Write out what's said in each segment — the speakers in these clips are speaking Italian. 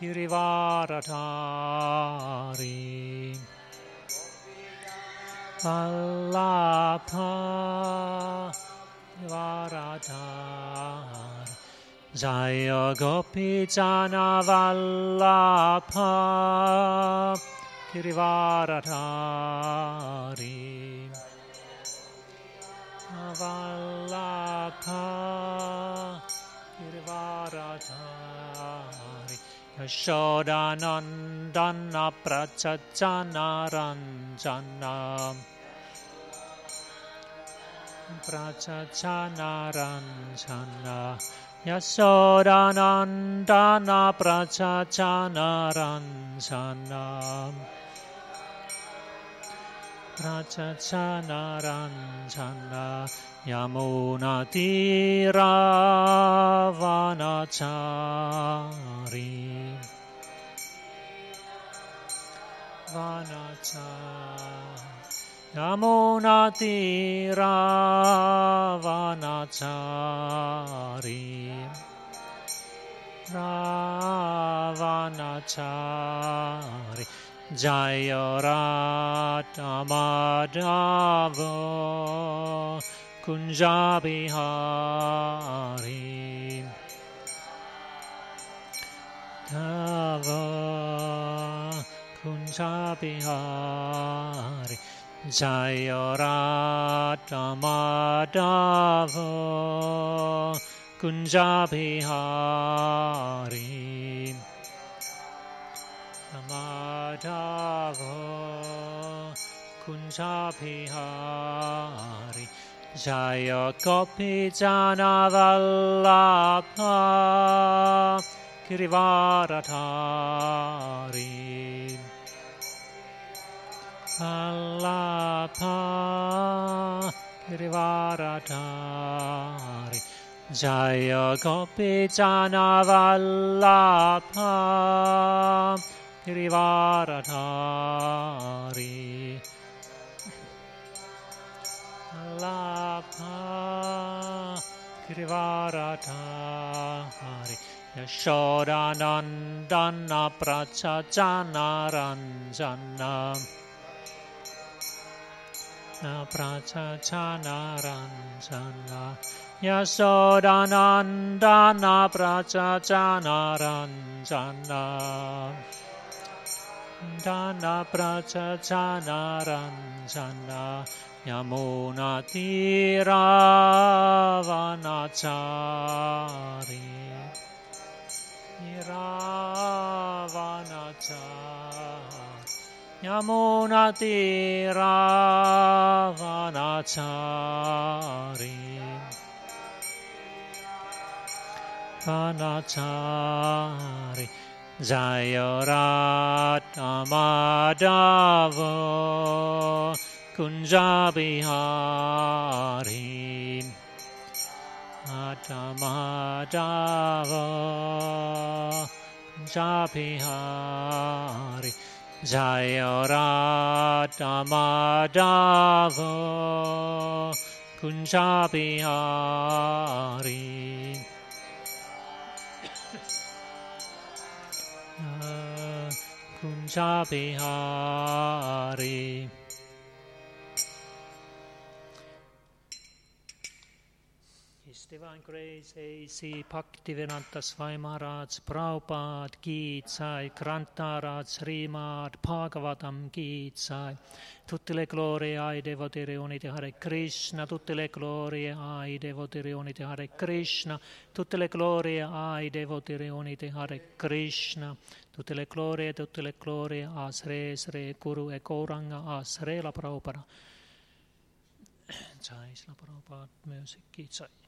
Girivaradhari Vallabha Girivaradhari Jaya Gopi Jana Vallabha Girivaradhari Vallabha Girivaradhari यशोदानन्दन्न प्रचचनरञ्जन प्रचचनरञ्जन यशोदानन्दन प्रचचनरञ्जन प्रचचनरञ्जन Prachachana Ranjana Prachachana Ranjana Yamuna Tiravanachari Vanachari Yamuna Tiravanachari Ravanachari Jaya Radha Madhava Kunja Bihari Dava Kunja Bihari Jaya Radha Jaya Gopi Jana Vallabha Girivaradhari Vallabha Girivaradhari Jaya Gopi Jana Vallabha Girivaradhari Vallabha Girivaradhari Yashodanandana Prachachana Ranjana Prachachana Ranjana Yashodanandana Prachachana Ranjana Dana Prachachana Ranjana Yamuna Tiravanachari Tiravanachari Yamuna Tiravanachari Vanachari Jaya Radha Madhava Kunja Bihari Radha Madhava Grace A.C. Bhaktivedanta Swami Maharaj Prabhupada Ki Jai Grantaraj Srimad Bhagavatam Ki Jai Tutte le glorie ai devoti riuniti Hare Krishna. Tutte le glorie ai devoti riuniti Hare Krishna. Tutte le glorie ai devoti riuniti Hare Krishna. Tutte le glorie, tutte le glorie a Sre Sre Guru e Gauranga a Sre la Prabhupada. Jai Sri Prabhupada Music Ki Jai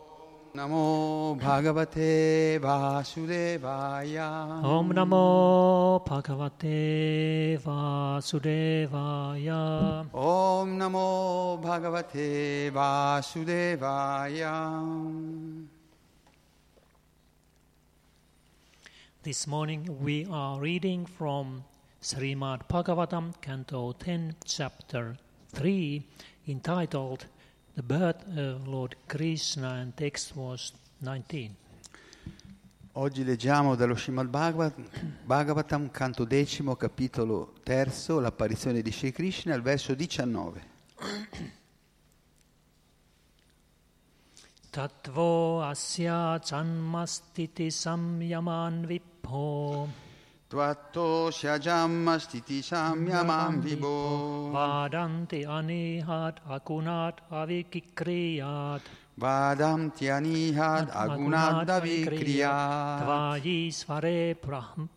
Namo Bhagavate Vasudevaya. Om Namo Bhagavate Vasudevaya. Om Namo Bhagavate Vasudevaya. This morning we are reading from Srimad Bhagavatam, Canto 10, Chapter 3, entitled The Birth of Lord Krishna, and text was 19. Oggi leggiamo dallo Srimad Bhagavat- Bhagavatam, canto decimo, capitolo terzo, l'apparizione di Sri Krishna, al verso 19. Tattvo asya janmastiti samyaman vipho Tvatto Syajamma Stiti Samyamam Vibo vadanti anihat akunat avikikriyat Vadam Tianihad Agunada Vikriyat tvayi svare brahm,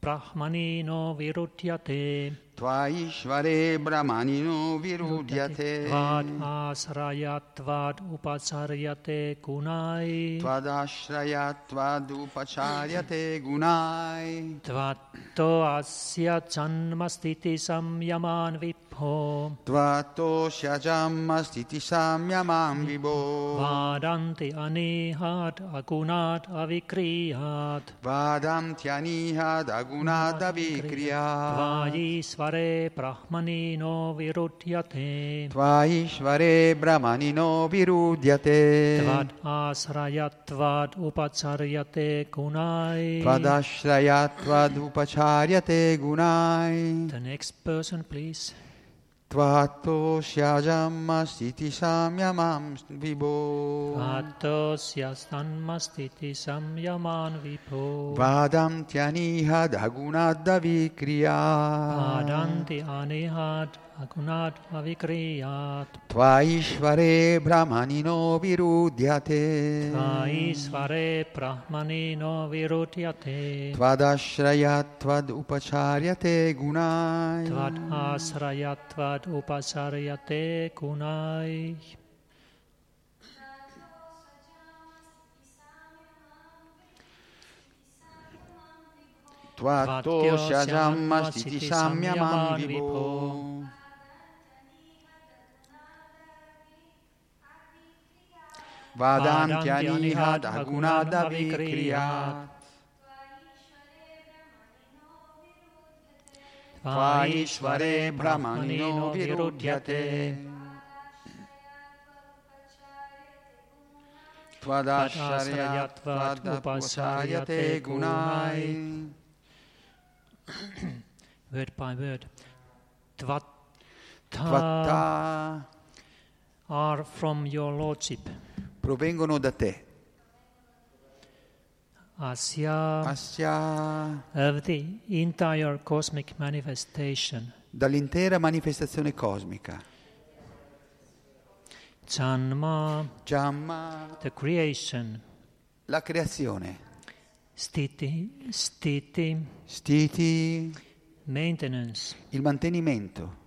brahmanino virutyate Tvaishvare Brahmanino Virudhyate Tvad asrayat tvad upacharyate kunai Tvadashrayat Tvadupacharyate Gunai Tvatto Tvatto Syajamma Stiti Samyamam Vibo Vadanti anihat agunat avikriyat. Vadam Tianihad Agunada Vikriyat Tvayi svare brahmanino virudyate. Tvaishvare Brahmanino Virudhyate Tvad asrayat tvad upacharyate kunai Tvadashrayat Tvadupacharyate Gunai. The next person please Tvatto Syajamma Stiti Samyamam Vibo Vato syastanmastiti samyaman vipho Vadam Tianihad Agunada Vikriyat Vadanti anihat agunat avikriyat Tvaishvare Brahmanino Virudhyate Tvai svare brahmanino virudyate. Tvadashrayat Tvadupacharyate Gunai Tvad asrayat tvad upacharyate kunai Tvatto वादान्त्यनिहात् अगुणादपि क्रियात्। त्वाईश्वरे भ्रमणो विरुध्यते। त्वदाश्रयत्वादुपसायते गुणाय। Word by word. Tvatta are from your lordship. Provengono da te. Asya Asya of the entire cosmic manifestation. dall'intera manifestazione cosmica. Janma, Jamma the creation. la creazione. Stiti, stiti, Stiti. Maintenance. il mantenimento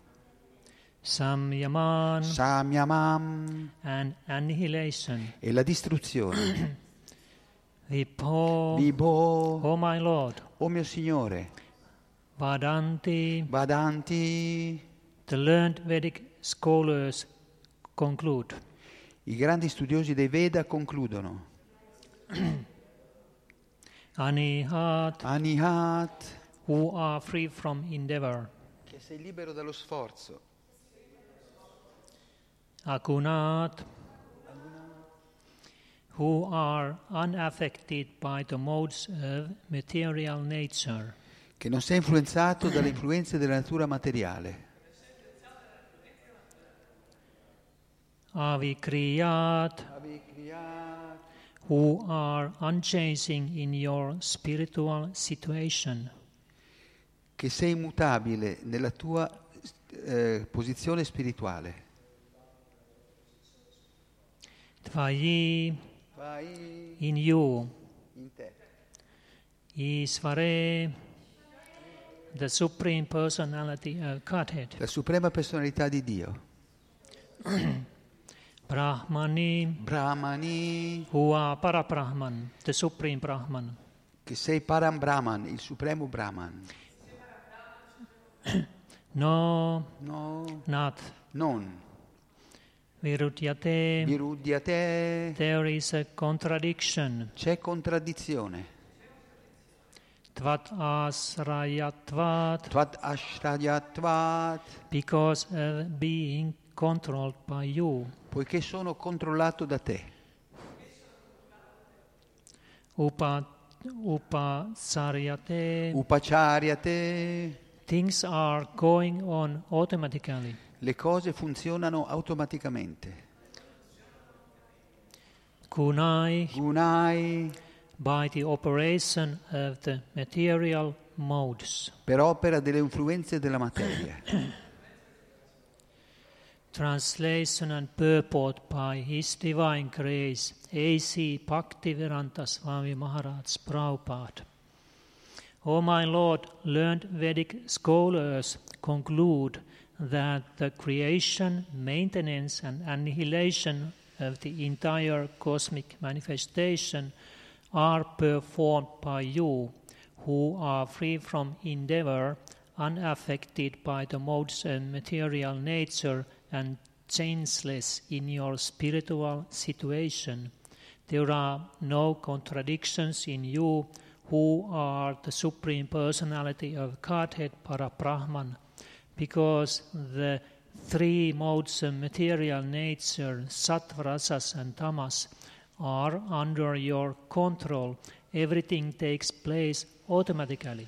Samyaman Samyamam and annihilation. e la distruzione. Vipho, Vibo oh my Lord. o mio Signore. Vadanti, Badanti the learned Vedic scholars conclude. i grandi studiosi dei Veda concludono. Anihat, Anihat. Who are free from endeavor. che sei libero dallo sforzo Agunat, who are unaffected by the modes of material nature. che non sei influenzato dalle influenze della natura materiale. Avikriyat, who are unchanging in your spiritual situation. che sei immutabile nella tua eh, posizione spirituale Tvayi in you, Isvare the Supreme Personality of Godhead. la suprema personalità di Dio. Brahmani, Brahmani, who are Parabrahman, the Supreme Brahman. che sei Param Brahman, il supremo Brahman. No, No, not non. Virudyate. Virudyate, There is a contradiction. c'è contraddizione. Tvat asrayatvat, Tvat ashrayatvat, because of being controlled by you. poiché sono controllato da te. Upa, upasaryate. Upacharyate, Things are going on automatically. Le cose funzionano automaticamente. Kunai, Gunai, by the operation of the material modes. per opera delle influenze della materia. Translation and purport by His Divine Grace, A.C. Bhaktivedanta Swami Maharaj Prabhupada. O my Lord, learned Vedic scholars conclude that the creation, maintenance, and annihilation of the entire cosmic manifestation are performed by you, who are free from endeavor, unaffected by the modes of material nature, and changeless in your spiritual situation. There are no contradictions in you, who are the Supreme Personality of Godhead Parabrahman, because the three modes of material nature, sattva, rajas, and tamas, are under your control. Everything takes place automatically.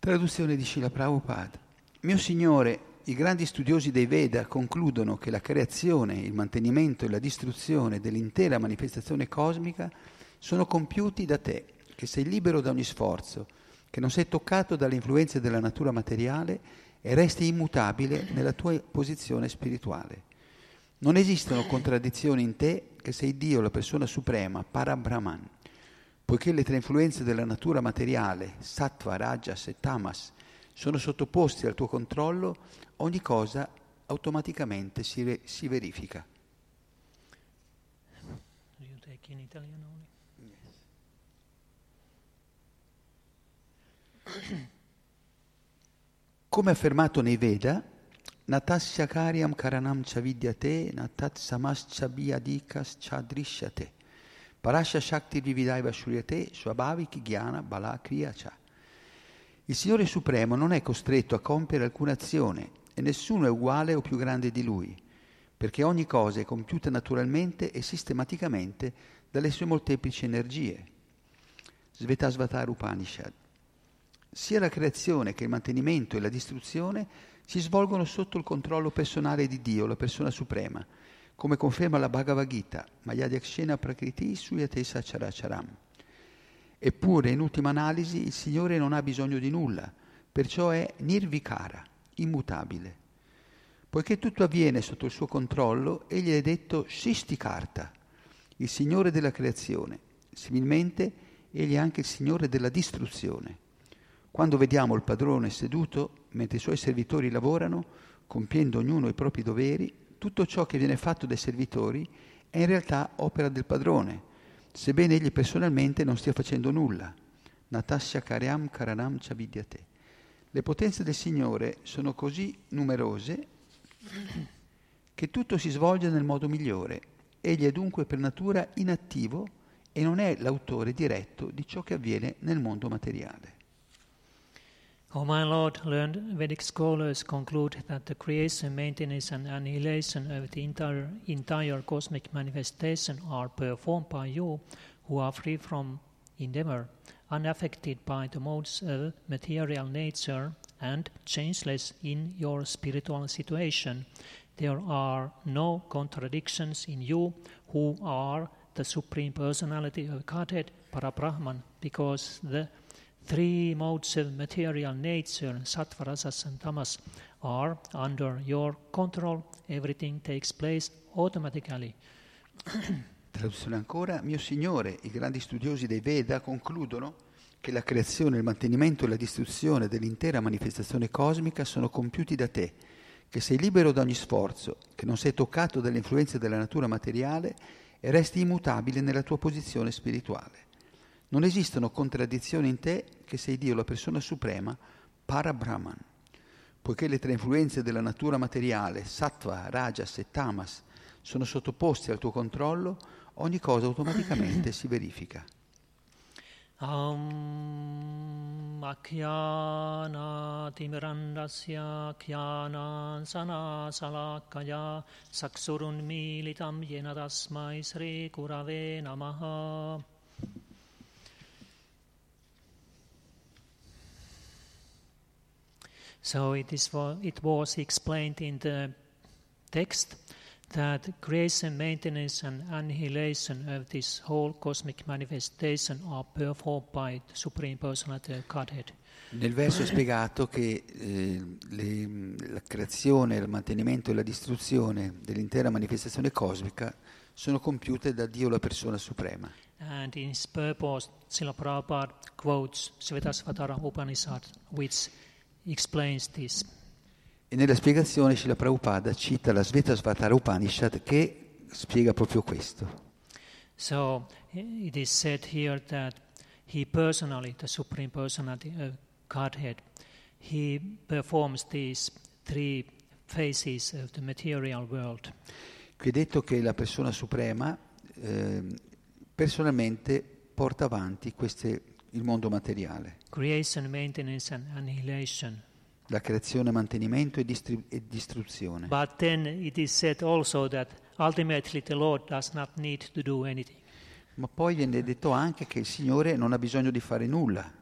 Traduzione di Srila Prabhupada. Mio Signore, i grandi studiosi dei Veda concludono che la creazione, il mantenimento e la distruzione dell'intera manifestazione cosmica sono compiuti da te, che sei libero da ogni sforzo, che non sei toccato dalle influenze della natura materiale e resti immutabile nella tua posizione spirituale. Non esistono contraddizioni in te, che sei Dio, la persona suprema, Parabrahman. Poiché le tre influenze della natura materiale, sattva, rajas e tamas, sono sottoposti al tuo controllo, ogni cosa automaticamente si, re- si verifica. In Italian only? Come affermato nei Veda, Natasya karyam karanam chavidyate, natat samascha biadikas chadrishyate, parasha shakti vividaiva shuryate, swabhaviki jnana bala kriya cha. Il Signore Supremo non è costretto a compiere alcuna azione e nessuno è uguale o più grande di Lui, perché ogni cosa è compiuta naturalmente e sistematicamente dalle sue molteplici energie. Svetasvatar Upanishad. Sia la creazione che il mantenimento e la distruzione si svolgono sotto il controllo personale di Dio, la persona suprema, come conferma la Bhagavad Gita, Mayadhyakshena Prakriti Suyate Sacharacharam. Eppure, in ultima analisi, il Signore non ha bisogno di nulla, perciò è nirvikara, immutabile. Poiché tutto avviene sotto il suo controllo, egli è detto Shistikarta, il Signore della creazione. Similmente, egli è anche il Signore della distruzione. Quando vediamo il padrone seduto, mentre i suoi servitori lavorano, compiendo ognuno i propri doveri, tutto ciò che viene fatto dai servitori è in realtà opera del padrone, sebbene egli personalmente non stia facendo nulla. Natasya Karyam Karanam Chavidyate. Le potenze del Signore sono così numerose che tutto si svolge nel modo migliore. Egli è dunque per natura inattivo e non è l'autore diretto di ciò che avviene nel mondo materiale. O my Lord, learned Vedic scholars conclude that the creation, maintenance, and annihilation of the entire, entire cosmic manifestation are performed by you, who are free from endeavor, unaffected by the modes of material nature, and changeless in your spiritual situation. There are no contradictions in you, who are the Supreme Personality of Godhead, Parabrahman, because the three modes of material nature, sattva, rajas, and tamas, are under your control. Everything takes place automatically. Traduzione ancora, mio Signore, i grandi studiosi dei Veda concludono che la creazione, il mantenimento e la distruzione dell'intera manifestazione cosmica sono compiuti da te, che sei libero da ogni sforzo, che non sei toccato dalle influenze della natura materiale e resti immutabile nella tua posizione spirituale. Non esistono contraddizioni in te che sei Dio, la persona suprema, Parabrahman. Poiché le tre influenze della natura materiale, Sattva, Rajas e Tamas, sono sottoposti al tuo controllo, ogni cosa automaticamente si verifica. Om Akhyana Timirandasya Khyana Sana Salakaya Saksurun Militam Yena Tasmai Sri Kurave Namaha So it, is, it was explained in the text that creation, maintenance, and annihilation of this whole cosmic manifestation are performed by the Supreme Personality of Godhead. Nel verso è spiegato che eh, le, la creazione, il mantenimento e la distruzione dell'intera manifestazione cosmica sono compiute da Dio la persona suprema. And in his purpose, Srila Prabhupada quotes Svetasvatara Upanishad, which explains this. E nella spiegazione Srila Prabhupada cita la Svetasvatara Upanishad che spiega proprio questo. So it is said here that he personally, the Supreme Personality of Godhead, he performs these three phases of the material world. Qui è detto che la persona suprema eh, personalmente porta avanti queste, il mondo materiale. Creation, maintenance and annihilation. La creazione, mantenimento e, distri- e distruzione. But then it is said also that ultimately the Lord does not need to do anything. Ma poi viene detto anche che il Signore non ha bisogno di fare nulla.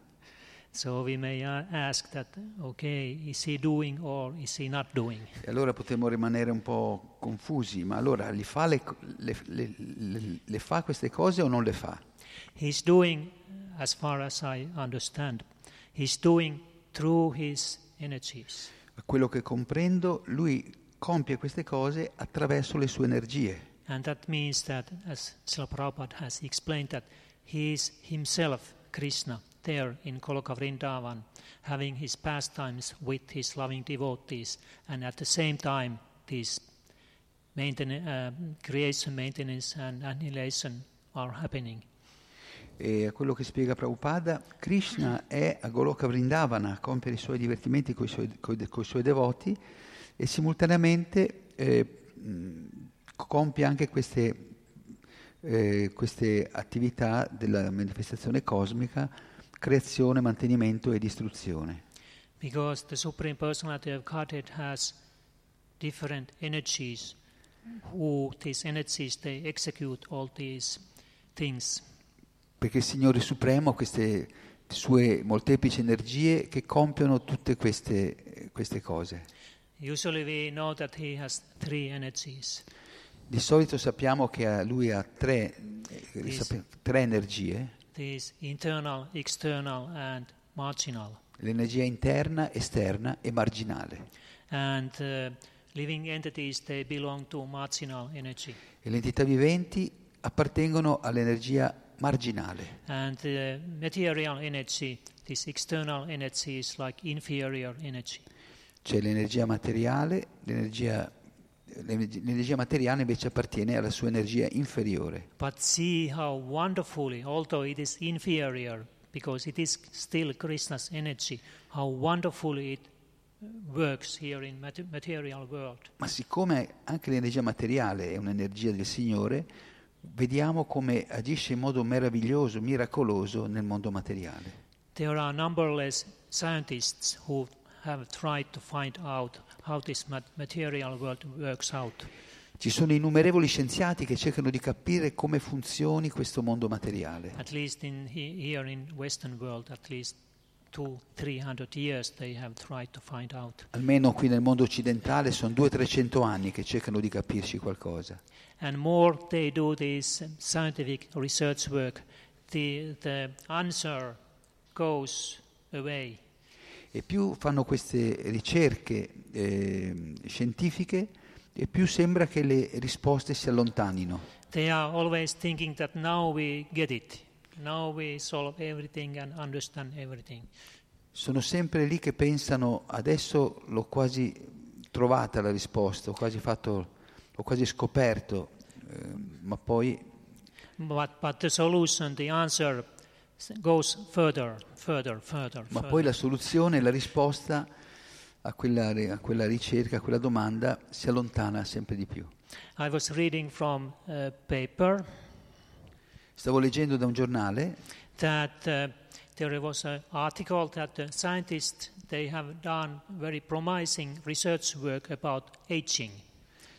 So we may ask that, okay, is he doing or is he not doing? E allora potremmo rimanere un po' confusi, ma allora fa le, le, le, le, fa queste cose o non le fa? He's doing, as far as I understand, he's doing through his energies. A quello che comprendo, lui compie queste cose attraverso le sue energie. And that means that, as Srila Prabhupada has explained, that he is himself Krishna there in Koloka Vrindavan, having his pastimes with his loving devotees, and at the same time, these mainten- uh, creation, maintenance, and annihilation are happening. E a quello che spiega Prabhupada, Krishna è a Goloka Vrindavana a compiere i suoi divertimenti con i suoi, suoi devoti e simultaneamente eh, compie anche queste, eh, queste attività della manifestazione cosmica creazione, mantenimento e distruzione. Because the Supreme Personality of Godhead has different energies, who these energies they execute all these things. Perché il Signore Supremo ha queste sue molteplici energie che compiono tutte queste, queste cose. Di solito sappiamo che lui ha tre, eh, tre energie this internal, external. L'energia interna, esterna e marginale. And uh, living entities they belong to marginal energy. E le entità viventi appartengono all'energia marginale. And the uh, material energy, this external energy is like inferior energy. C'è l'energia materiale, l'energia l'energia materiale invece appartiene alla sua energia inferiore. But see how wonderfully, although it is inferior, because it is still Krishna's energy, how wonderfully it works here in material world. Ma siccome anche l'energia materiale è un'energia del Signore, vediamo come agisce in modo meraviglioso, miracoloso nel mondo materiale. There are numberless scientists who have tried to find out how this material world works out. Ci sono innumerevoli scienziati che cercano di capire come funzioni questo mondo materiale. At least in, here in Western world, at least two, 300 years they have tried to find out. Almeno qui nel mondo occidentale sono 200-300 anni che cercano di capirci qualcosa. And more they do this scientific research work, the, the answer goes away e più fanno queste ricerche eh, scientifiche e più sembra che le risposte si allontanino. They are always thinking that now we get it. Now we solve everything and understand everything. sono sempre lì che pensano adesso l'ho quasi trovata la risposta, ho quasi, fatto, ho quasi scoperto, eh, ma poi But, but the solution, the answer goes further, further, further. Ma poi la soluzione, la risposta a quella, a quella ricerca, a quella domanda si allontana sempre di più. I was reading from a paper Stavo leggendo da un giornale that uh, there was an article that the scientists they have done very promising research work about aging.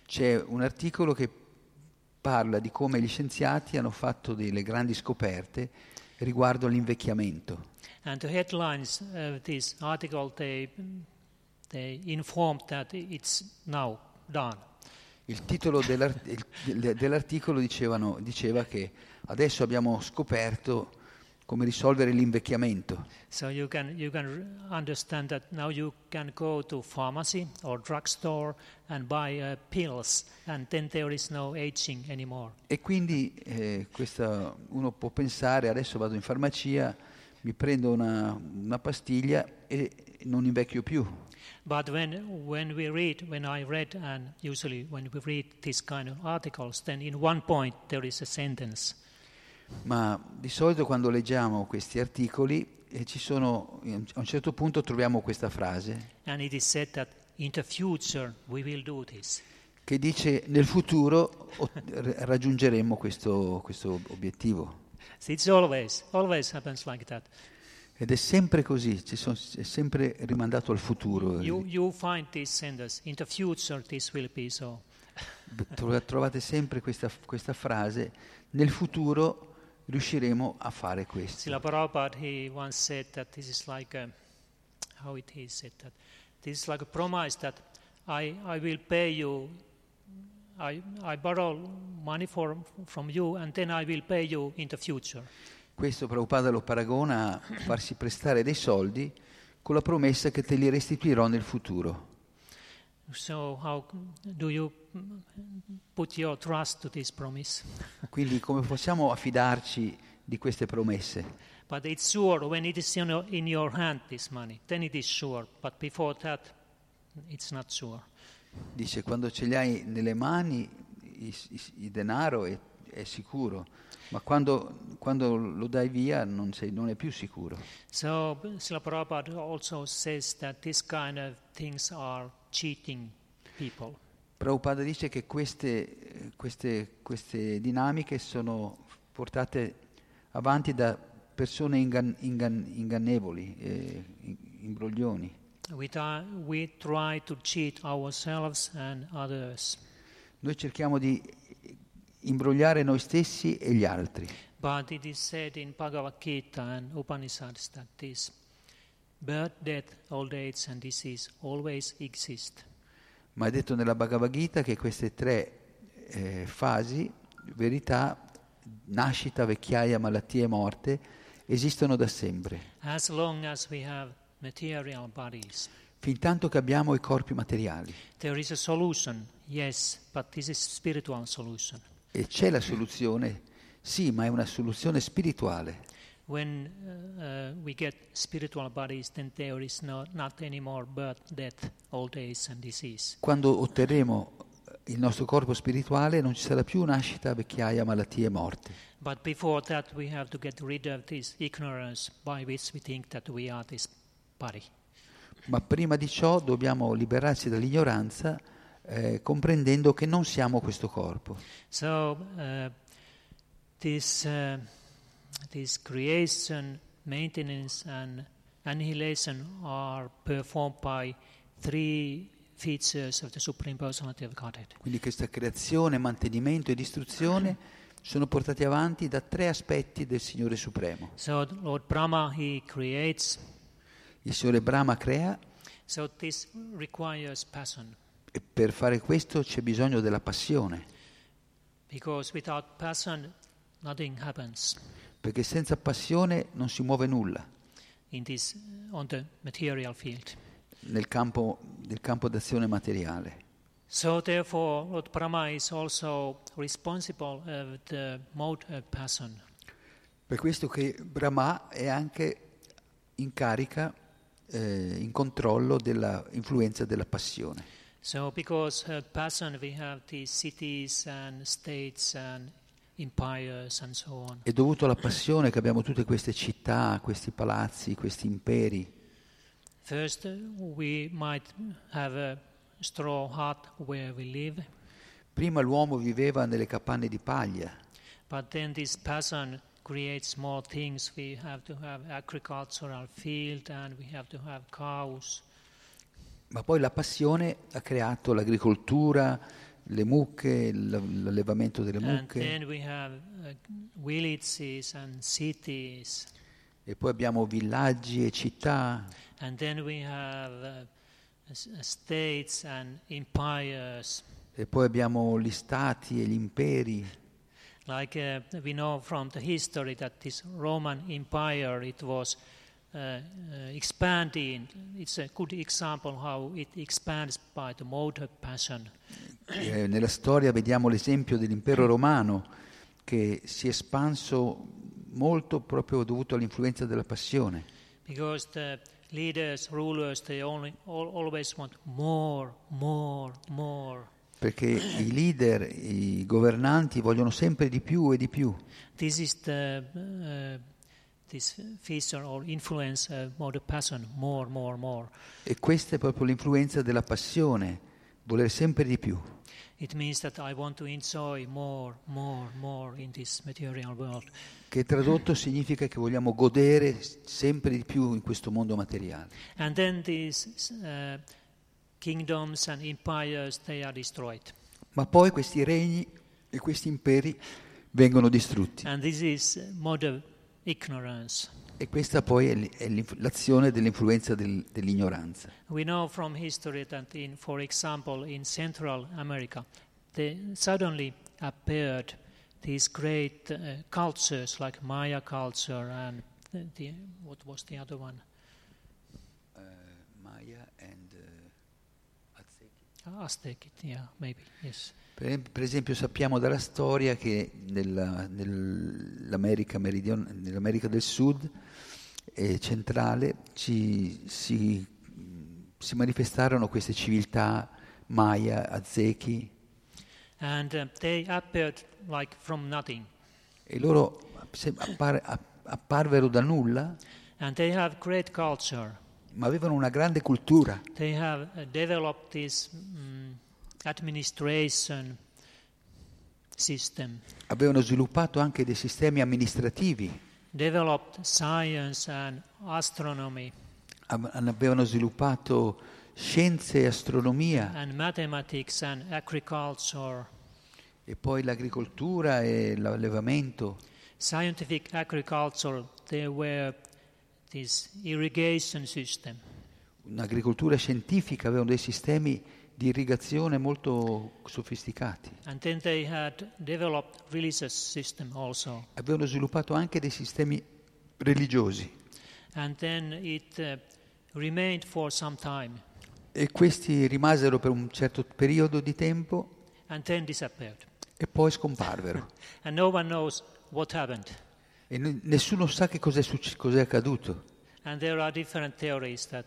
c'è un articolo che parla di come gli scienziati hanno fatto delle grandi scoperte riguardo all'invecchiamento. And the headlines of this article they they informed that it's now done. Il titolo dell'ar- il- dell'articolo dicevano- diceva che adesso abbiamo scoperto come risolvere l'invecchiamento. So you can you can understand that now you can go to pharmacy or drugstore and buy uh, pills, and then there is no aging anymore. E quindi eh, questa- uno può pensare adesso vado in farmacia, mi prendo una, una pastiglia e non invecchio più. But when when we read, when I read, and usually when we read this kind of articles, then in one point there is a sentence, Ma di solito quando leggiamo questi articoli eh, ci sono, a un certo punto troviamo questa frase and it is said that in the future we will do this. che dice nel futuro raggiungeremo questo, questo obiettivo. It's always always happens like that. Ed è sempre così, ci sono- è sempre rimandato al futuro. You you find this sentence in the future this will be so. Tro- Trovate sempre questa, questa frase, nel futuro riusciremo a fare questo. Srila Prabhupada, he once said that this is like a, how it is said that, this is like a promise that I, I will pay you, I, I borrow money for, from you and then I will pay you in the future. Questo Prabhupada lo paragona a farsi prestare dei soldi con la promessa che te li restituirò nel futuro. So how do you put your trust to this promise? Quindi come possiamo affidarci di queste promesse? But it's sure when it is in your, hand, this money, then it is sure. But before that, it's not sure. Dice quando ce li hai nelle mani il denaro è, è sicuro, ma quando, quando lo dai via non, sei- non è più sicuro. So Srila Prabhupada also says that this kind of things are cheating people. Prabhupada dice che queste, queste- queste dinamiche sono portate avanti da persone ingan- ingan- ingannevoli, eh, imbroglioni. We, try, we try to cheat ourselves and others, Noi cerchiamo di imbrogliare noi stessi e gli altri, but it is said in Bhagavad Gita and Upanishads that this birth, death, old age, and disease always exist. ma è detto nella Bhagavad Gita che queste tre eh, fasi, verità, nascita, vecchiaia, malattia e morte, esistono da sempre, As long as we have material bodies, fin tanto che abbiamo i corpi materiali. there is a solution, yes, but this is spiritual solution. E c'è la soluzione, sì, ma è una soluzione spirituale. When uh, uh, we get spiritual bodies, then there is no, not any more birth, death, old age, and disease. Quando otterremo il nostro corpo spirituale non ci sarà più nascita, vecchiaia, malattie e morte. But before that, we have to get rid of this ignorance by which we think that we are this body. Ma prima di ciò dobbiamo liberarci dall'ignoranza eh, comprendendo che non siamo questo corpo. So, uh, this, uh, this creation, maintenance, and annihilation are performed by three features of the Supreme Personality of Godhead. Quindi questa creazione, mantenimento e distruzione sono portati avanti da tre aspetti del Signore Supremo. So, Lord Brahma, he creates. Il Signore Brahma crea So, this requires passion. E per fare questo c'è bisogno della passione, passion, perché senza passione non si muove nulla this, field. nel campo, nel campo d'azione materiale. So therefore, Lord Brahma is also responsible of the mode of passion. Per questo che Brahma è anche in carica, eh, in controllo dell'influenza della passione. So, because uh, passion, we have these cities and states and empires and so on. È dovuto alla passione che abbiamo tutte queste città, questi palazzi, questi imperi. First, we might have a straw hut where we live, Prima l'uomo viveva nelle capanne di paglia, but then this passion creates more things. We have to have agricultural field and we have to have cows. Ma poi la passione ha creato l'agricoltura, le mucche, l'allevamento delle mucche then we have uh, e poi abbiamo villaggi e città And then we have uh, s- states and empires. e poi abbiamo gli stati e gli imperi. Like uh, we know from the history that this Roman Empire, it was uh, uh, expanding. It's a good example how it expands by the motor passion. Eh, nella storia vediamo l'esempio dell'impero romano che si è espanso molto proprio dovuto all'influenza della passione, Because the leaders, rulers, they only al always want more, more, more. perché i leader, i governanti vogliono sempre di più e di più. This is the uh, this feature or influence uh, motor passion, more, more, more. E questa è proprio l'influenza della passione, voler sempre di più. It means that I want to enjoy more, more, more in this material world. che tradotto significa che vogliamo godere sempre di più in questo mondo materiale. And then these uh, kingdoms and empires, they are destroyed. Ma poi questi regni e questi imperi vengono distrutti And this is modern ignorance. e questa poi è l- è l'inf- l'azione dell'influenza del- dell'ignoranza. We know from history that, in, for example, in Central America, they suddenly appeared these great uh, cultures like Maya culture and the, the, what was the other one? Uh, Maya and uh, Aztec. Ah, Aztec, yeah, maybe, yes. Per, em- per esempio sappiamo dalla storia che nella- nell'America, meridion- nell'America del Sud e centrale ci- si, si manifestarono queste civiltà Maya, Aztechi, And uh, appeared like e loro appar- app- apparvero da nulla, ma avevano una grande cultura, They have uh, developed this mm, administration system, avevano sviluppato anche dei sistemi amministrativi, developed science and astronomy av- avevano sviluppato scienze e astronomia and mathematics and agriculture. e poi l'agricoltura e l'allevamento. Scientific agriculture, there were this irrigation system. Un'agricoltura scientifica, avevano dei sistemi di irrigazione molto sofisticati. Avevano sviluppato anche dei sistemi religiosi it uh, e questi rimasero per un certo periodo di tempo e poi scomparvero. No. E nessuno sa che cos'è, cos'è accaduto. And there are different theories that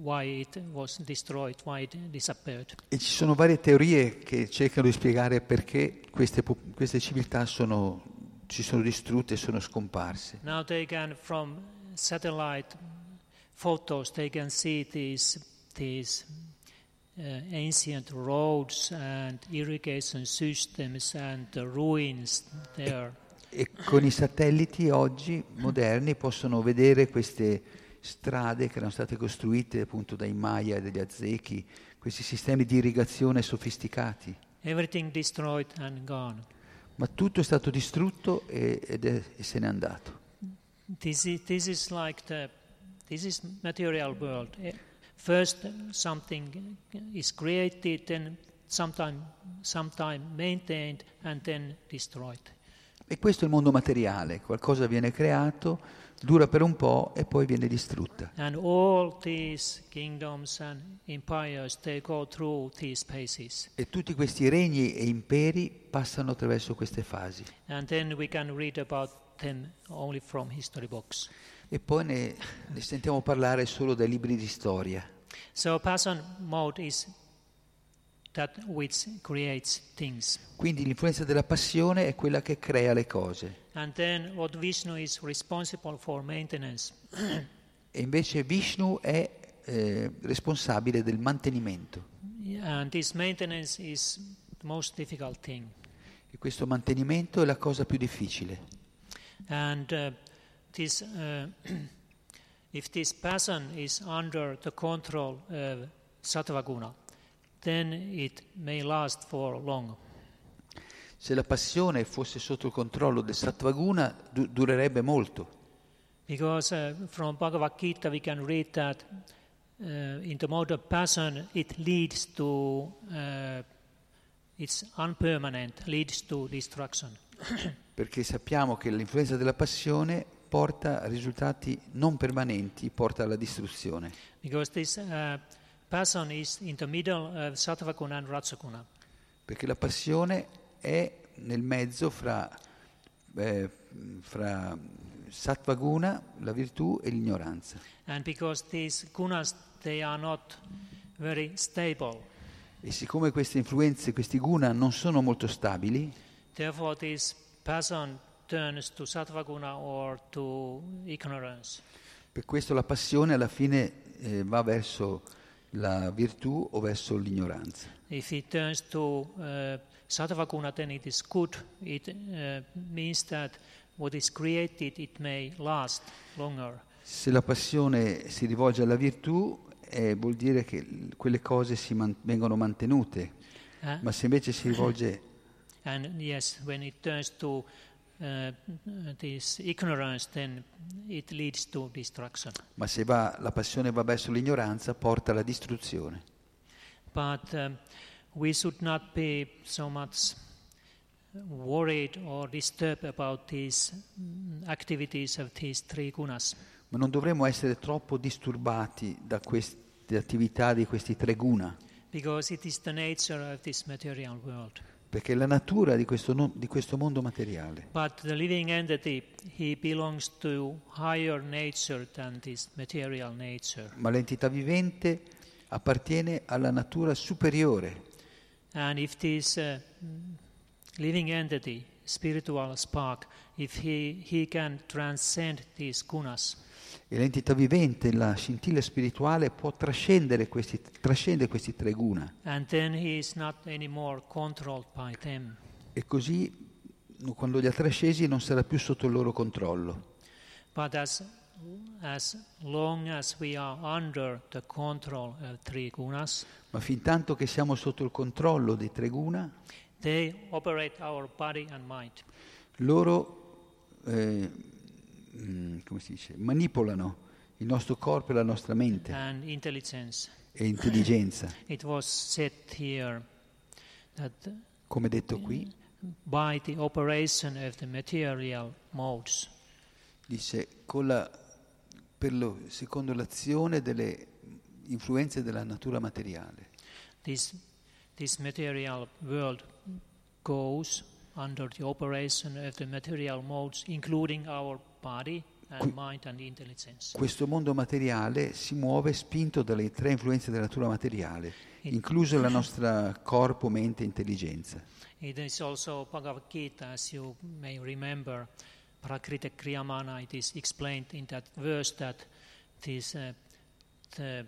why it was destroyed, why it disappeared. E ci sono varie teorie che cercano di spiegare perché queste, queste civiltà sono, si sono distrutte e sono scomparse. Now they can, from satellite photos, they can see these these uh, ancient roads and irrigation systems and the ruins there. E con i satelliti oggi moderni possono vedere queste strade che erano state costruite appunto dai Maya e dagli Aztechi, questi sistemi di irrigazione sofisticati. Ma tutto è stato distrutto e, ed è- e se n'è andato. This is, this is like the this is material world. Eh, First something is created, then sometime sometime maintained, and then destroyed. E questo è il mondo materiale, qualcosa viene creato, dura per un po' e poi viene distrutta. E tutti questi regni e imperi passano attraverso queste fasi. E poi ne, ne sentiamo parlare solo dai libri di storia. So passion mode is that which creates things. Quindi l'influenza della passione è quella che crea le cose. And then what Vishnu is responsible for maintenance. E invece Vishnu è eh, responsabile del mantenimento. And this maintenance is the most difficult thing. E questo mantenimento è la cosa più difficile. And uh, this, uh, if this passion is under the control of sattva guna, then it may last for long. Se la passione fosse sotto il controllo del Sattvaguna, du- durerebbe molto. Because uh, from Bhagavad Gita we can read that uh, in the mode of passion it leads to, uh, it's unpermanent, leads to destruction. Perché sappiamo che l'influenza della passione porta a risultati non permanenti, porta alla distruzione. Because this uh, passion is in the middle of sattva guna and rajaguna. Perché la passione è nel mezzo fra, eh, fra Sattvaguna, la virtù, e l'ignoranza. And because these gunas, they are not very stable, E siccome queste influenze, questi guna non sono molto stabili, therefore this passion turns to sattva guna or to ignorance. per questo la passione alla fine eh, va verso la virtù o verso l'ignoranza. If it turns to uh, sattva guna, then it is good. It uh, means that what is created, it may last longer. Se la passione si rivolge alla virtù, eh, vuol dire che quelle cose si man- vengono mantenute, Uh, ma se invece si rivolge and yes, when it turns to uh, ma se va- la passione va verso l'ignoranza, porta alla distruzione. But um, we should not be so much worried or disturbed about these mm, activities of these three gunas. Ma non dovremmo essere troppo disturbati da queste attività di questi tre guna, Because it is the nature of this material world. Perché è la natura di questo, no- di questo mondo materiale. Ma l'entità vivente appartiene alla natura superiore And if this uh, living entity, spiritual spark, if he, he can transcend these gunas, e l'entità vivente, la scintilla spirituale, può trascendere questi, trascende questi tre guna. and then he is not anymore controlled by them. E così, quando li ha trascesi, non sarà più sotto il loro controllo. But as, as long as we are under the control of three gunas, Ma fin tanto che siamo sotto il controllo dei tre guna, they operate our body and mind. loro eh, mm, come si dice, manipolano il nostro corpo e la nostra mente e intelligenza. Come detto qui, by the operation of the material modes, dice, con la- per lo- secondo l'azione delle influenze della natura materiale. this, this material world goes under the operation of the material modes, including our body and mind and intelligence. Questo mondo materiale si muove spinto dalle tre influenze della natura materiale, incluso la nostra corpo, mente e intelligenza. It is also Bhagavad Gita, as you may remember, Prakriti Kriyamana, it is explained in that verse that this, uh, the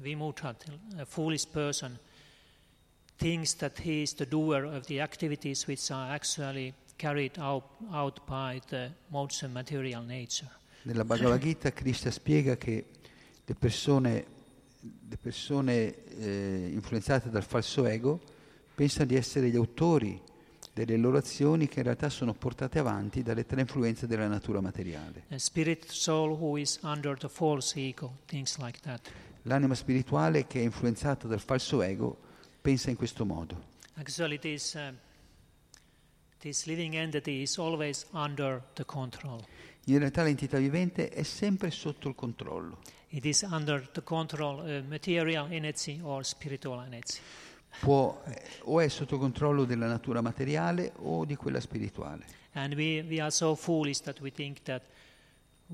Vimutha, a foolish person, thinks that he is the doer of the activities which are actually carried out, out by the modes of material nature. Nella Bhagavad Gita Krishna spiega che le persone, le persone eh, influenzate dal falso ego pensano di essere gli autori delle loro azioni che in realtà sono portate avanti dalle tre influenze della natura materiale. Like. L'anima spirituale che è influenzata dal falso ego pensa in questo modo. Actually, this, uh, this living entity is always under the control. In realtà l'entità vivente è sempre sotto il controllo, It is under the control of material energy or spiritual energy. può, eh, o è sotto controllo della natura materiale o di quella spirituale. And we, we are so foolish that we think that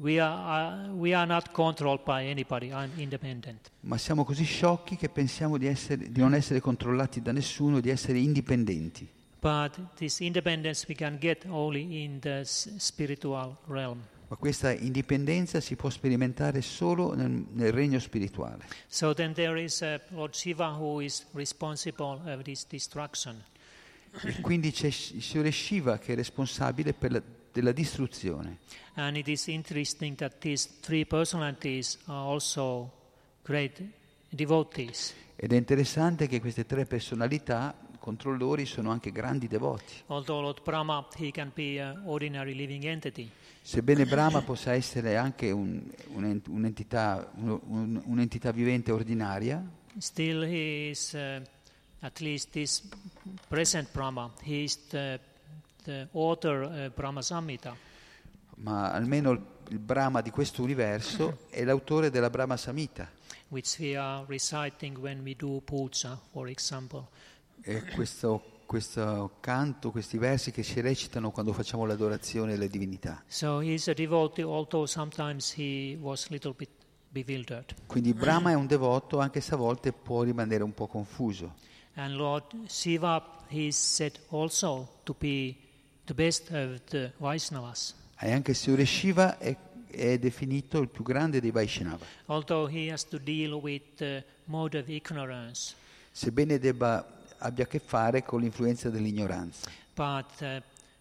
we are, uh, we are not controlled by anybody, I'm independent. Ma siamo così sciocchi che pensiamo di, essere- di non essere controllati da nessuno, di essere indipendenti. But this independence we can get only in the spiritual realm. Ma questa indipendenza si può sperimentare solo nel, nel regno spirituale. So then there is uh, Lord Shiva who is responsible of this destruction. E quindi c'è il Signore Shiva che è responsabile per la- della distruzione. And it is interesting that these three personalities are also great devotees. Ed è interessante che queste tre personalità, controllori, sono anche grandi devoti. Brahma, Sebbene Brahma possa essere anche un- un- un'entità, un- un- un'entità vivente ordinaria, still he is, uh, at least this present Brahma, he is the, the author of Brahma Samhita. ma almeno il, il Brahma di questo universo è l'autore della Brahma Samhita. which we are reciting when we do puja, for example. E questo, questo canto, questi versi che si recitano quando facciamo l'adorazione alle divinità. So devotee, although sometimes he was a little bit bewildered. Quindi Brahma è un devoto anche se a volte può rimanere un po' confuso. And Lord Shiva, he said also to be the best of the Vaishnavas. E anche Signore Shiva è, è definito il più grande dei Vaishnava, Although he has to deal with the mode of ignorance, sebbene debba, abbia a che fare con l'influenza dell'ignoranza. but uh,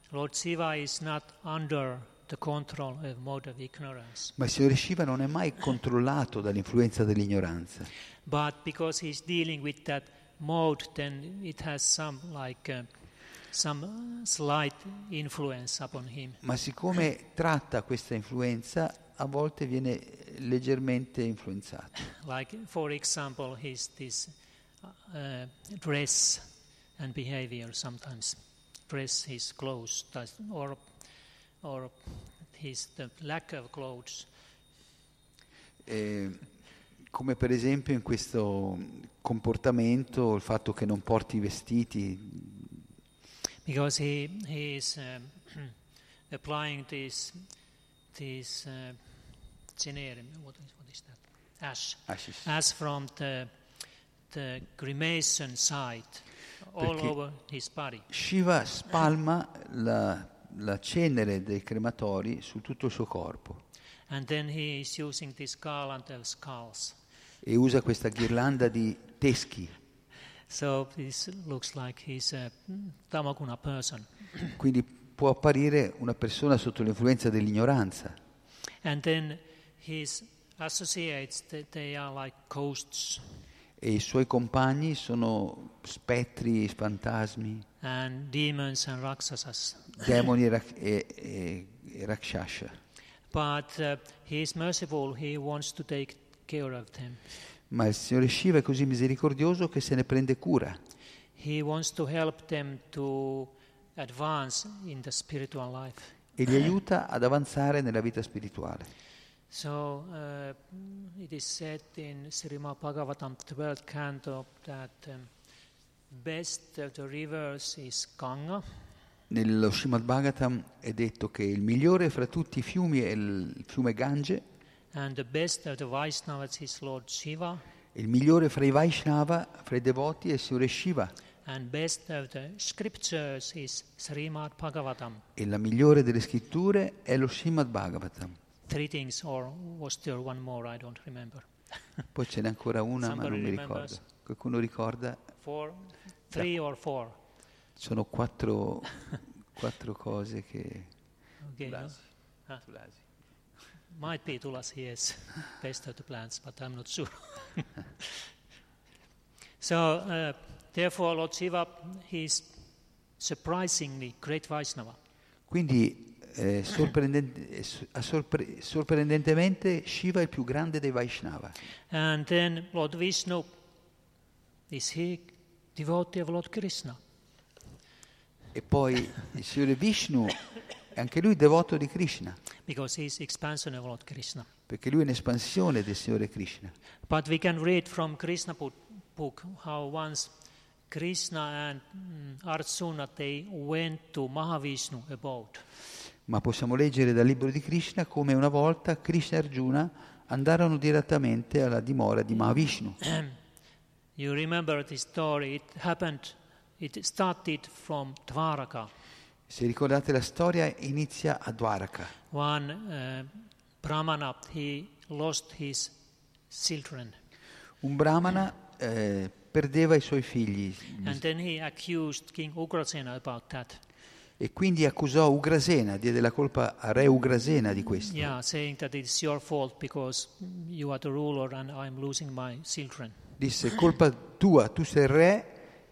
Lord Shiva is not under the control of mode of ignorance. Ma il Signore Shiva non è mai controllato dall'influenza dell'ignoranza, But because he's dealing with that mode, then it has some like uh, some uh, slight influence upon him. ma siccome tratta questa influenza, a volte viene leggermente influenzato. Like for example, his this uh, dress and behavior sometimes, dress his clothes, or or his the lack of clothes. Eh, come per esempio in questo comportamento, il fatto che non porti vestiti, because he he is um, applying this this uh, generic what is what is that? Ash. Ashish. as from the the cremation site all Perché- over his body. Shiva spalma la, la cenere dei crematori su tutto il suo corpo. And then he is using this garland of skulls. E usa questa ghirlanda di teschi. Quindi può apparire una persona sotto l'influenza dell'ignoranza. and then his associates they, they are like ghosts E i suoi compagni sono spettri, fantasmi, and demons and rakshasas demoni e, e, e- rakshasha. But uh, he is merciful, he wants to take care of them. Ma il Signore Shiva è così misericordioso che se ne prende cura. E li aiuta ad avanzare nella vita spirituale. So uh, it is said in Srimad Bhagavatam, 12th canto, that um, best of the rivers is Ganga, Nello Srimad Bhagavatam è detto che il migliore fra tutti i fiumi è il fiume Gange, and the best of the Vaishnavas is Lord Shiva, e il migliore fra i Vaishnava, fra i devoti è il Signore Shiva, and best of the scriptures is Srimad Bhagavatam. e la migliore delle scritture è lo Srimad Bhagavatam. Three things, or was there one more? I don't remember. Poi ce n'è ancora una, ma non mi ricordo. Qualcuno ricorda? Four, three or four. Sono quattro, quattro cose che... Okay, no? Huh? Might be Tulasi, yes, best of the plants, but I'm not sure. so, uh, therefore, Lord Shiva, he's surprisingly great Vaishnava. Quindi eh, sorprendente- eh, sorpre- sorprendentemente Shiva è il più grande dei Vaishnava. And then Lord Vishnu, is he devotee of Lord Krishna? E poi il Signore Vishnu è anche lui devoto di Krishna, Krishna. perché lui è un'espansione del Signore Krishna. But we can read from Krishna book, how once Krishna and mm, Arjuna they went to Mahavishnu abode. Ma possiamo leggere dal libro di Krishna come una volta Krishna e Arjuna andarono direttamente alla dimora di Mahavishnu. You remember this story? It happened. It started from Dvaraka. Se ricordate la storia, inizia a Dwaraka. One uh, Brahmana he lost his children, Un brahmana eh, perdeva i suoi figli and then he accused King Ugrasena about that. e quindi accusò Ugrasena, diede la colpa a re Ugrasena di questo. Yeah, saying that it's your fault because you are the ruler and I'm losing my children. Disse, colpa tua, tu sei il re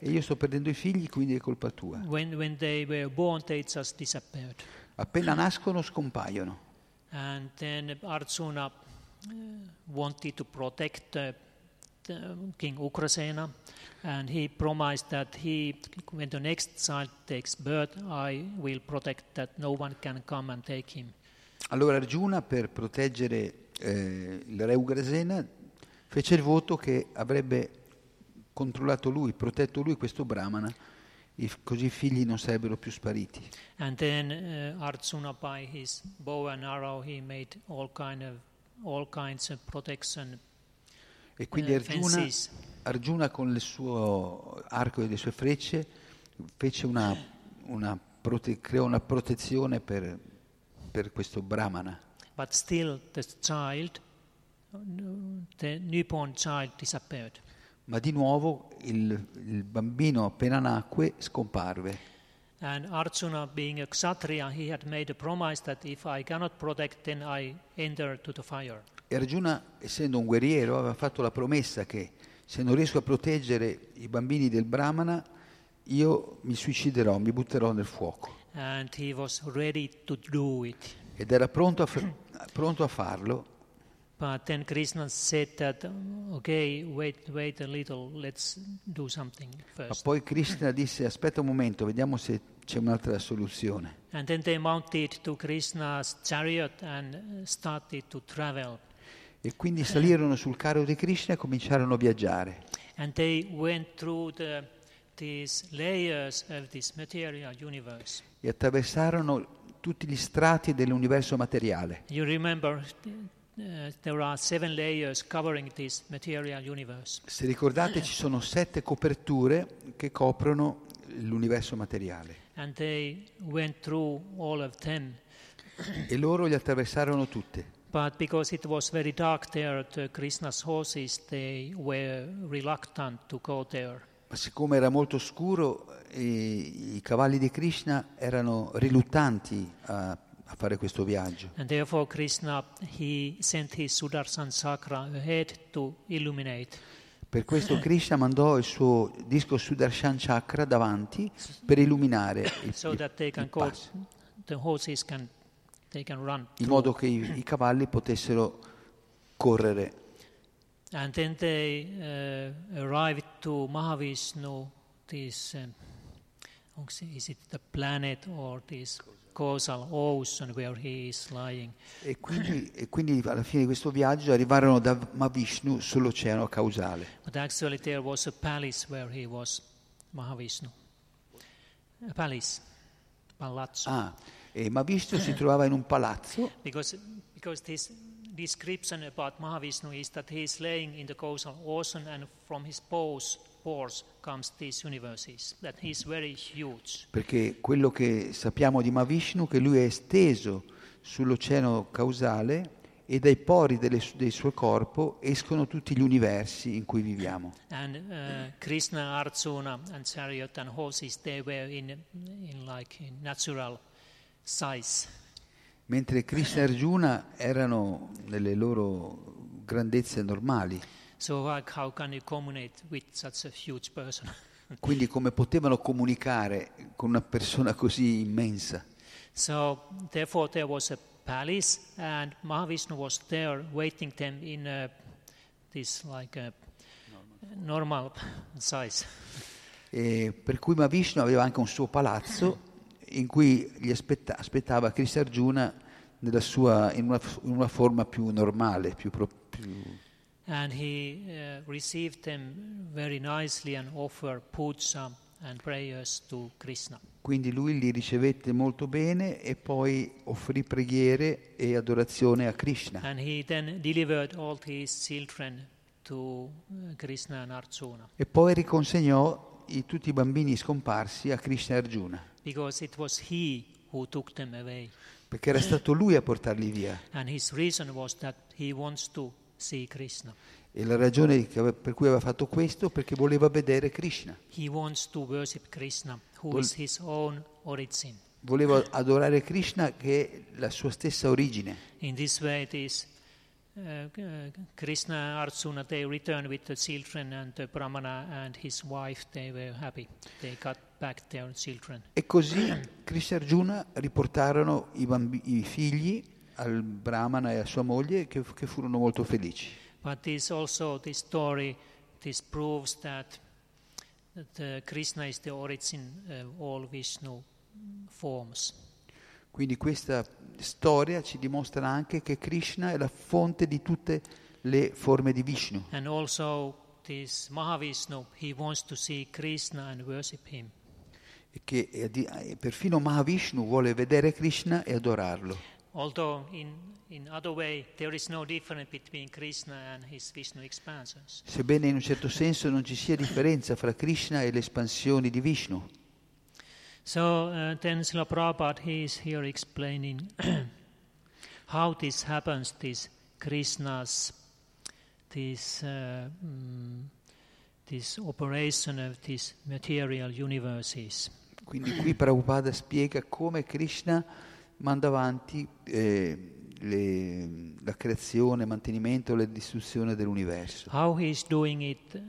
e io sto perdendo i figli, quindi è colpa tua. When when they were born, they just disappeared. Appena nascono scompaiono. And then Arjuna uh, wanted to protect uh, King Ugrasena, and he promised that he, when the next child takes birth, I will protect that no one can come and take him. Allora Arjuna, per proteggere eh, il re Ugrasena, fece il voto che avrebbe controllato lui, protetto lui questo brahmana, così i figli non sarebbero più spariti. And then uh, Arjuna, by his bow and arrow, he made all kind of all kinds of protection E quindi eh, Arjuna. Arjuna con il suo arco e le sue frecce fece una, una prote- creò una protezione per, per questo brahmana. But still, the child, the newborn child, disappeared. Ma di nuovo il, il bambino appena nacque scomparve. And Arjuna, being a Kshatriya, he had made a promise that if I cannot protect, then I enter to the fire. E Arjuna, essendo un guerriero, aveva fatto la promessa che se non riesco a proteggere i bambini del brahmana, io mi suiciderò, mi butterò nel fuoco. Ed era pronto a, f- pronto a farlo, But then Krishna said that, okay, wait, wait a little, let's do something ma first. poi Krishna disse aspetta un momento, vediamo se c'è un'altra soluzione. And then they mounted to Krishna's chariot and uh, started to travel. E quindi salirono sul carro di Krishna e cominciarono a viaggiare. And they went through the, these layers of this material universe. E attraversarono tutti gli strati dell'universo materiale. You remember uh, there are seven layers covering this material universe. Se ricordate ci sono sette coperture che coprono l'universo materiale And they went through all of them. e loro li attraversarono tutte. But because it was very dark there, the Krishna's horses, they were reluctant to go there. Ma siccome era molto scuro, eh, i cavalli di Krishna erano riluttanti a, a fare questo viaggio. And therefore Krishna, he sent his Sudarshan Chakra ahead to illuminate. Per questo Krishna mandò il suo disco Sudarshan Chakra davanti per illuminare il, so il- il passo, can, in modo che i, i cavalli potessero correre. And then they uh, arrived to Mahavishnu, this, um, is it the planet or this causal ocean where he is lying? E quindi, e quindi alla fine di questo viaggio arrivarono da Mavishnu sull'oceano causale. But actually there was a palace where he was, Mahavishnu. A palace, palazzo. Ah, e Mavishnu si trovava in un palazzo Because, because this description about Mahavishnu is that he is laying in the causal ocean and from his pores, pores comes these universes, that he is very huge. perché quello che sappiamo di Mavishnu è che lui è esteso sull'oceano causale e dai pori delle del suo corpo escono tutti gli universi in cui viviamo. And uh, Krishna, Arjuna, and chariot and horses, they were in, in like in natural size. Mentre Krishna e Arjuna erano nelle loro grandezze normali. So how can you communicate with such a huge person? Quindi come potevano comunicare con una persona così immensa? so therefore there was a palace, and Mahavishnu was there waiting them in a, this like a normal size. E per cui Mavishnu aveva anche un suo palazzo in cui gli aspetta- aspettava Krishna Arjuna nella sua- in, una, in una forma più normale, più, pro- più- And he uh, received them very nicely and offered puja and prayers to Krishna. Quindi lui li ricevette molto bene e poi offrì preghiere e adorazione a Krishna. And he then delivered all his children to uh, Krishna and Arjuna E poi riconsegnò i- tutti i bambini scomparsi a Krishna e Arjuna, because it was he who took them away. perché era stato lui a portarli via. And his reason was that he wants to see Krishna. E la ragione per cui aveva fatto questo perché voleva vedere Krishna, He wants to worship Krishna, who Vol- is his own origin. voleva adorare Krishna che è la sua stessa origine. In this way, this uh, uh, Krishna Arjuna they returned with the children, and the Brahmana and his wife they were happy. They got back their children. E così Krishna Arjuna riportarono i, bambi- i figli al Brahmana e a sua moglie che, che furono molto felici. But this also this story this proves that that uh, Krishna is the origin of all Vishnu forms. Quindi questa storia ci dimostra anche che Krishna è la fonte di tutte le forme di Vishnu. And also this Mahavishnu, he wants to see Krishna and worship him. E che perfino Mahavishnu vuole vedere Krishna e adorarlo. Although in, in other way there is no difference between Krishna and his Vishnu expansions. Sebbene in un certo senso non ci sia differenza fra Krishna e le espansioni di Vishnu. So uh, then Srila Prabhupada, he is here explaining how this happens, this Krishna's, this, uh, mm, this operation of these material universes. Quindi qui Prabhupada spiega come Krishna manda avanti eh, le- la creazione, il mantenimento e la distruzione dell'universo How he is doing it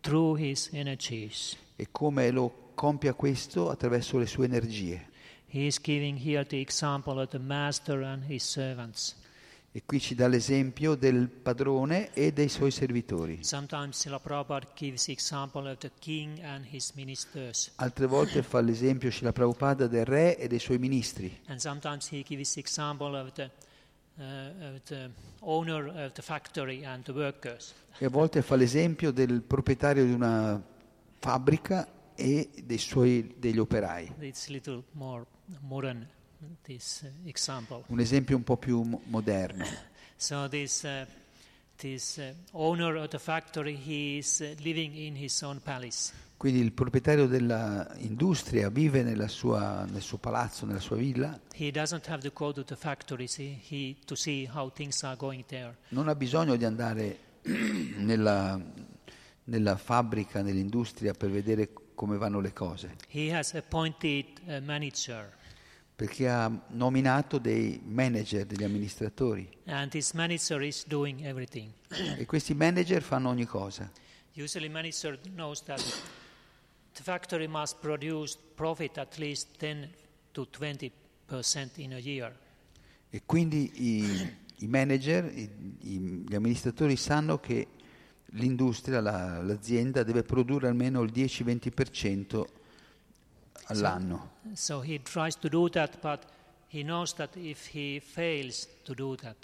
through his energies. e come lo compia questo attraverso le sue energie. He is giving here the example of the master and his servants. E qui ci dà l'esempio del padrone e dei suoi servitori. Altre volte fa l'esempio Srila Prabhupada del re e dei suoi ministri. E a volte fa l'esempio del proprietario di una fabbrica e dei suoi, degli operai. It's a little more modern. Un esempio un po' più mo- moderno. So this, uh, this uh, owner of the factory, he is uh, living in his own palace. Quindi il proprietario dell'industria vive nella sua- nel suo palazzo, nella sua villa, factory see, he, non ha bisogno di andare nella, nella fabbrica, nell'industria per vedere come vanno le cose, He has appointed a manager, perché ha nominato dei manager, degli amministratori manager e questi manager fanno ogni cosa. Usually, manager knows that the factory must produce profit at least 10 to 20 percent in a year. E quindi i, i manager, i- i- gli amministratori sanno che l'industria, la- l'azienda deve produrre almeno il 10-20% all'anno. So he tries to do that, but he knows that if he fails to do that,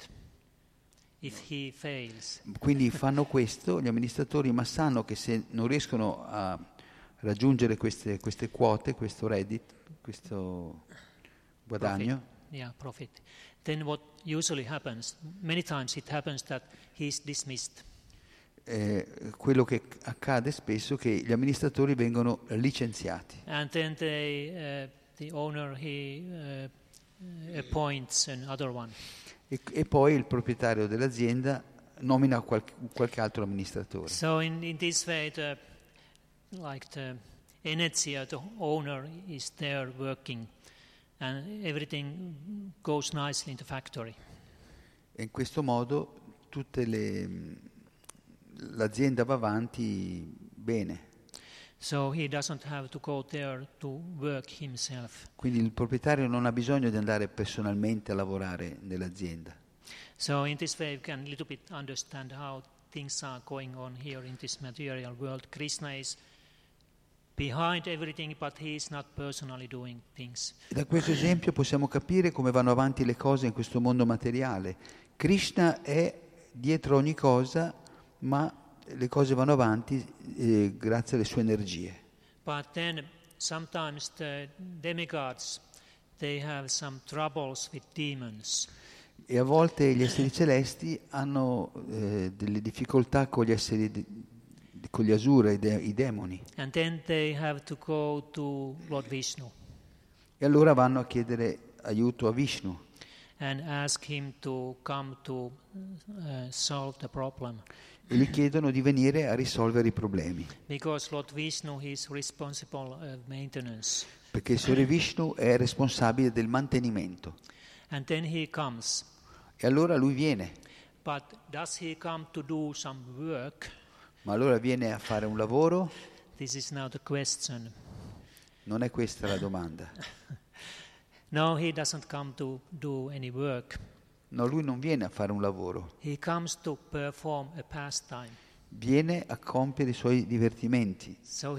if he fails, Quindi fanno questo gli amministratori, ma sanno che se non riescono a raggiungere queste, queste quote, questo reddit, questo guadagno, yeah, profit, then what usually happens, many times it happens that he's dismissed. Eh, quello che accade spesso è che gli amministratori vengono licenziati. And then they, uh, the owner, he uh, appoints another one. E, e poi il proprietario dell'azienda nomina qualche, qualche altro amministratore. So in, in this way, the, like the of the owner is there working, and everything goes nicely in the factory. E in questo modo tutte le- l'azienda va avanti bene. So. Quindi il proprietario non ha bisogno di andare personalmente a lavorare nell'azienda. So in this way, we can a little bit understand how things are going on here in this material world. Krishna is behind everything, but he is not personally doing things. Da questo esempio possiamo capire come vanno avanti le cose in questo mondo materiale. Krishna è dietro ogni cosa, ma le cose vanno avanti eh, grazie alle sue energie. But then sometimes the demigods they have some troubles with demons. E a volte gli esseri celesti hanno eh, delle difficoltà con gli esseri, de- con gli asura, i, de- i demoni. And then they have to go to Lord Vishnu E allora vanno a chiedere aiuto a Vishnu and ask him to come to uh, solve the problem. E gli chiedono di venire a risolvere i problemi. Maintenance. Perché il Signore Vishnu è responsabile del mantenimento. E allora lui viene, ma allora viene a fare un lavoro? Non è questa la domanda. No, he doesn't come to do any work. No, lui non viene a fare un lavoro, viene a compiere i suoi divertimenti, So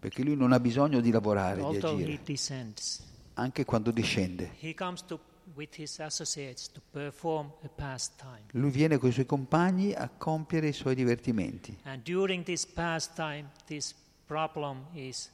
perché lui non ha bisogno di lavorare, di Although he agire, anche quando discende. Lui viene con i suoi compagni a compiere i suoi divertimenti. And during this pastime, this problem is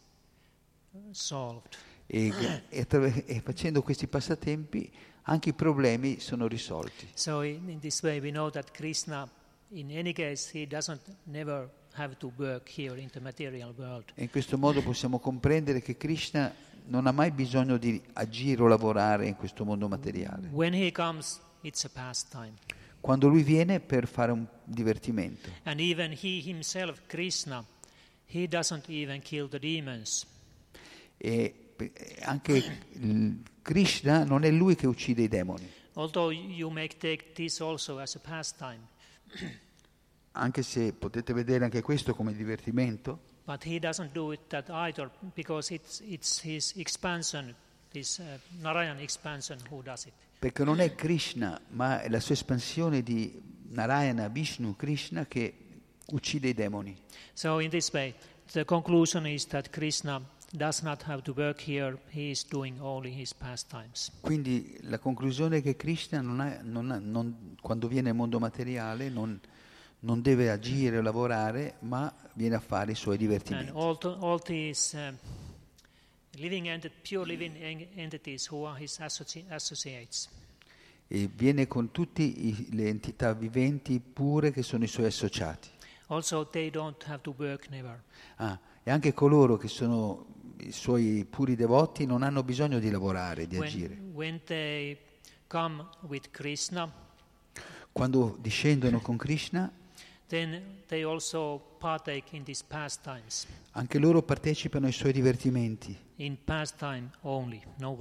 solved. E, e e facendo questi passatempi anche i problemi sono risolti. So in, in this way, we know that Krishna, in any case, he doesn't never have to work here in the material world. E in questo modo possiamo comprendere che Krishna non ha mai bisogno di agire o lavorare in questo mondo materiale. When he comes, it's a pastime. Quando lui viene per fare un divertimento. And even he himself, Krishna, he doesn't even kill the demons. E anche Krishna non è lui che uccide i demoni, anche se potete vedere anche questo come divertimento, but he doesn't do it that either because it's, it's his expansion, this uh, Narayan expansion, who does it. perché non è Krishna, ma è la sua espansione di Narayana, Vishnu, Krishna che uccide i demoni. So in this way, the conclusion is that Krishna does not have to work here, he is doing only his pastimes. Quindi la conclusione è che Krishna non ha- non ha- non- quando viene nel mondo materiale non, non deve agire o lavorare, ma viene a fare i suoi And divertimenti. all, all these um, living enti- pure living en- entities who are his associ- associates. E viene con tutte le entità viventi pure che sono i suoi associati. Also, they don't have to work never. Ah, e anche coloro che sono i suoi puri devoti non hanno bisogno di lavorare, di agire. When, when come with Krishna, Quando discendono con Krishna, anche loro partecipano ai suoi divertimenti, only, no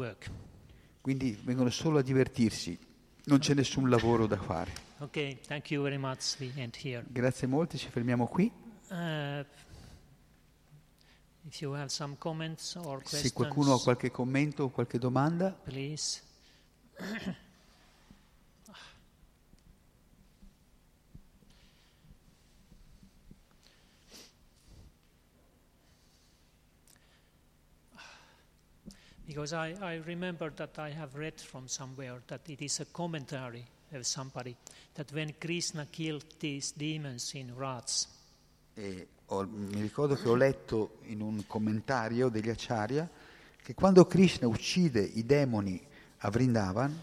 quindi vengono solo a divertirsi, non c'è nessun lavoro da fare. Okay. Grazie molte, ci fermiamo qui. Uh, Se qualcuno ha qualche commento o qualche domanda, please. Because I, I remember that I have read from somewhere that it is a commentary of somebody that when Krishna killed these demons in rats, e ho- mi ricordo che ho letto in un commentario degli Acharya che quando Krishna uccide i demoni a Vrindavan,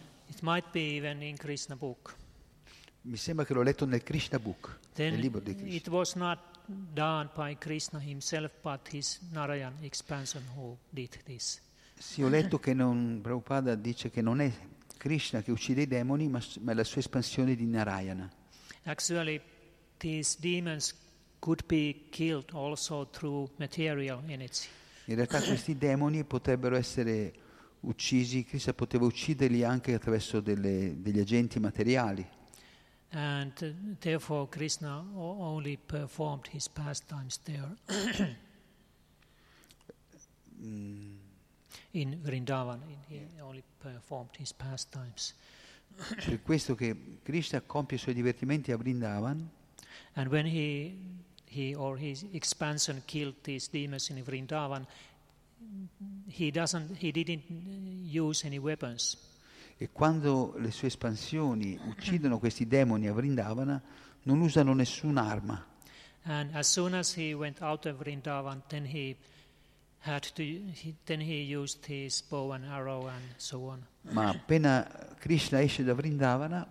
mi sembra che l'ho letto nel Krishna Book, nel then libro di Krishna. it was not done by Krishna himself, but his Narayan expansion who did this. Sì, ho letto che non, Prabhupada dice che non è Krishna che uccide i demoni, ma, ma è la sua espansione di Narayana. Actually, these demons could be killed also through material energy. In realtà questi demoni potrebbero essere uccisi, Krishna poteva ucciderli anche attraverso delle- degli agenti materiali. And uh, therefore, Krishna only performed his pastimes there in Vrindavan. He only performed his pastimes. Per questo che Krishna compie i suoi divertimenti a Vrindavan And when he, he or his expansion killed these demons in Vrindavan, he doesn't, he didn't use any weapons. E quando le sue espansioni uccidono questi demoni a Vrindavana, non usano nessun'arma. And as soon as he went out of Vrindavan, then he had to, he, then he used his bow and arrow and so on. Ma appena Krishna esce da Vrindavana,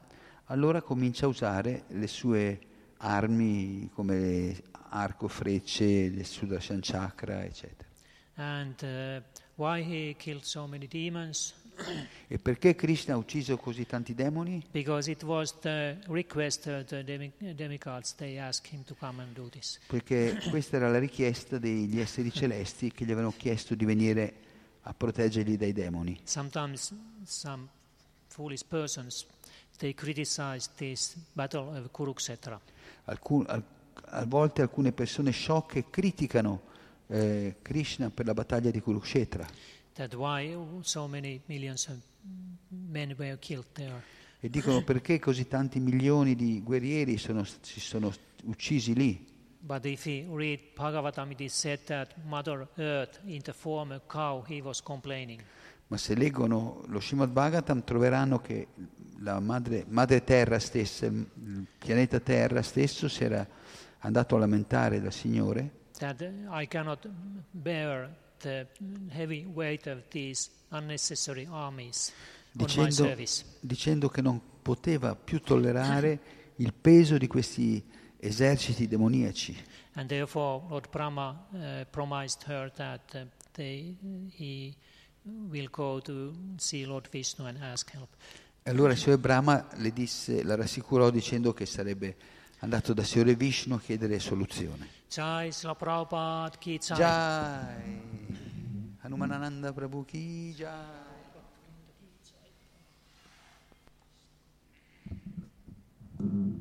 allora comincia a usare le sue armi come arco, frecce, il Sudarshan Chakra, eccetera. And uh, so? E perché Krishna ha ucciso così tanti demoni? Perché questa era la richiesta degli esseri celesti che gli avevano chiesto di venire a proteggerli dai demoni. Sometimes some foolish persons they criticize this battle of Kurukshetra. Alcun- al- a volte alcune persone sciocche criticano eh, Krishna per la battaglia di Kurukshetra so e dicono perché così tanti milioni di guerrieri sono- si sono uccisi lì. But if you read Bhagavatam, it is said that Mother Earth, in the form of cow, he was complaining. Ma se leggono lo Srimad Bhagavatam troveranno che la madre, madre Terra stessa, il pianeta Terra stesso si era andato a lamentare dal Signore That I cannot bear the heavy weight of these unnecessary armies dicendo, dicendo che non poteva più tollerare il peso di questi eserciti demoniaci. And therefore, Lord Brahma uh, promised her that uh, they, he will go to see Lord Vishnu and ask help. Allora il Signore Brahma le disse, la rassicurò dicendo che sarebbe andato da Signore Vishnu a chiedere soluzione. Jai Sila Prabhupada ki jai. Jai. Hanumanananda Prabhu ki jai. Mm-hmm.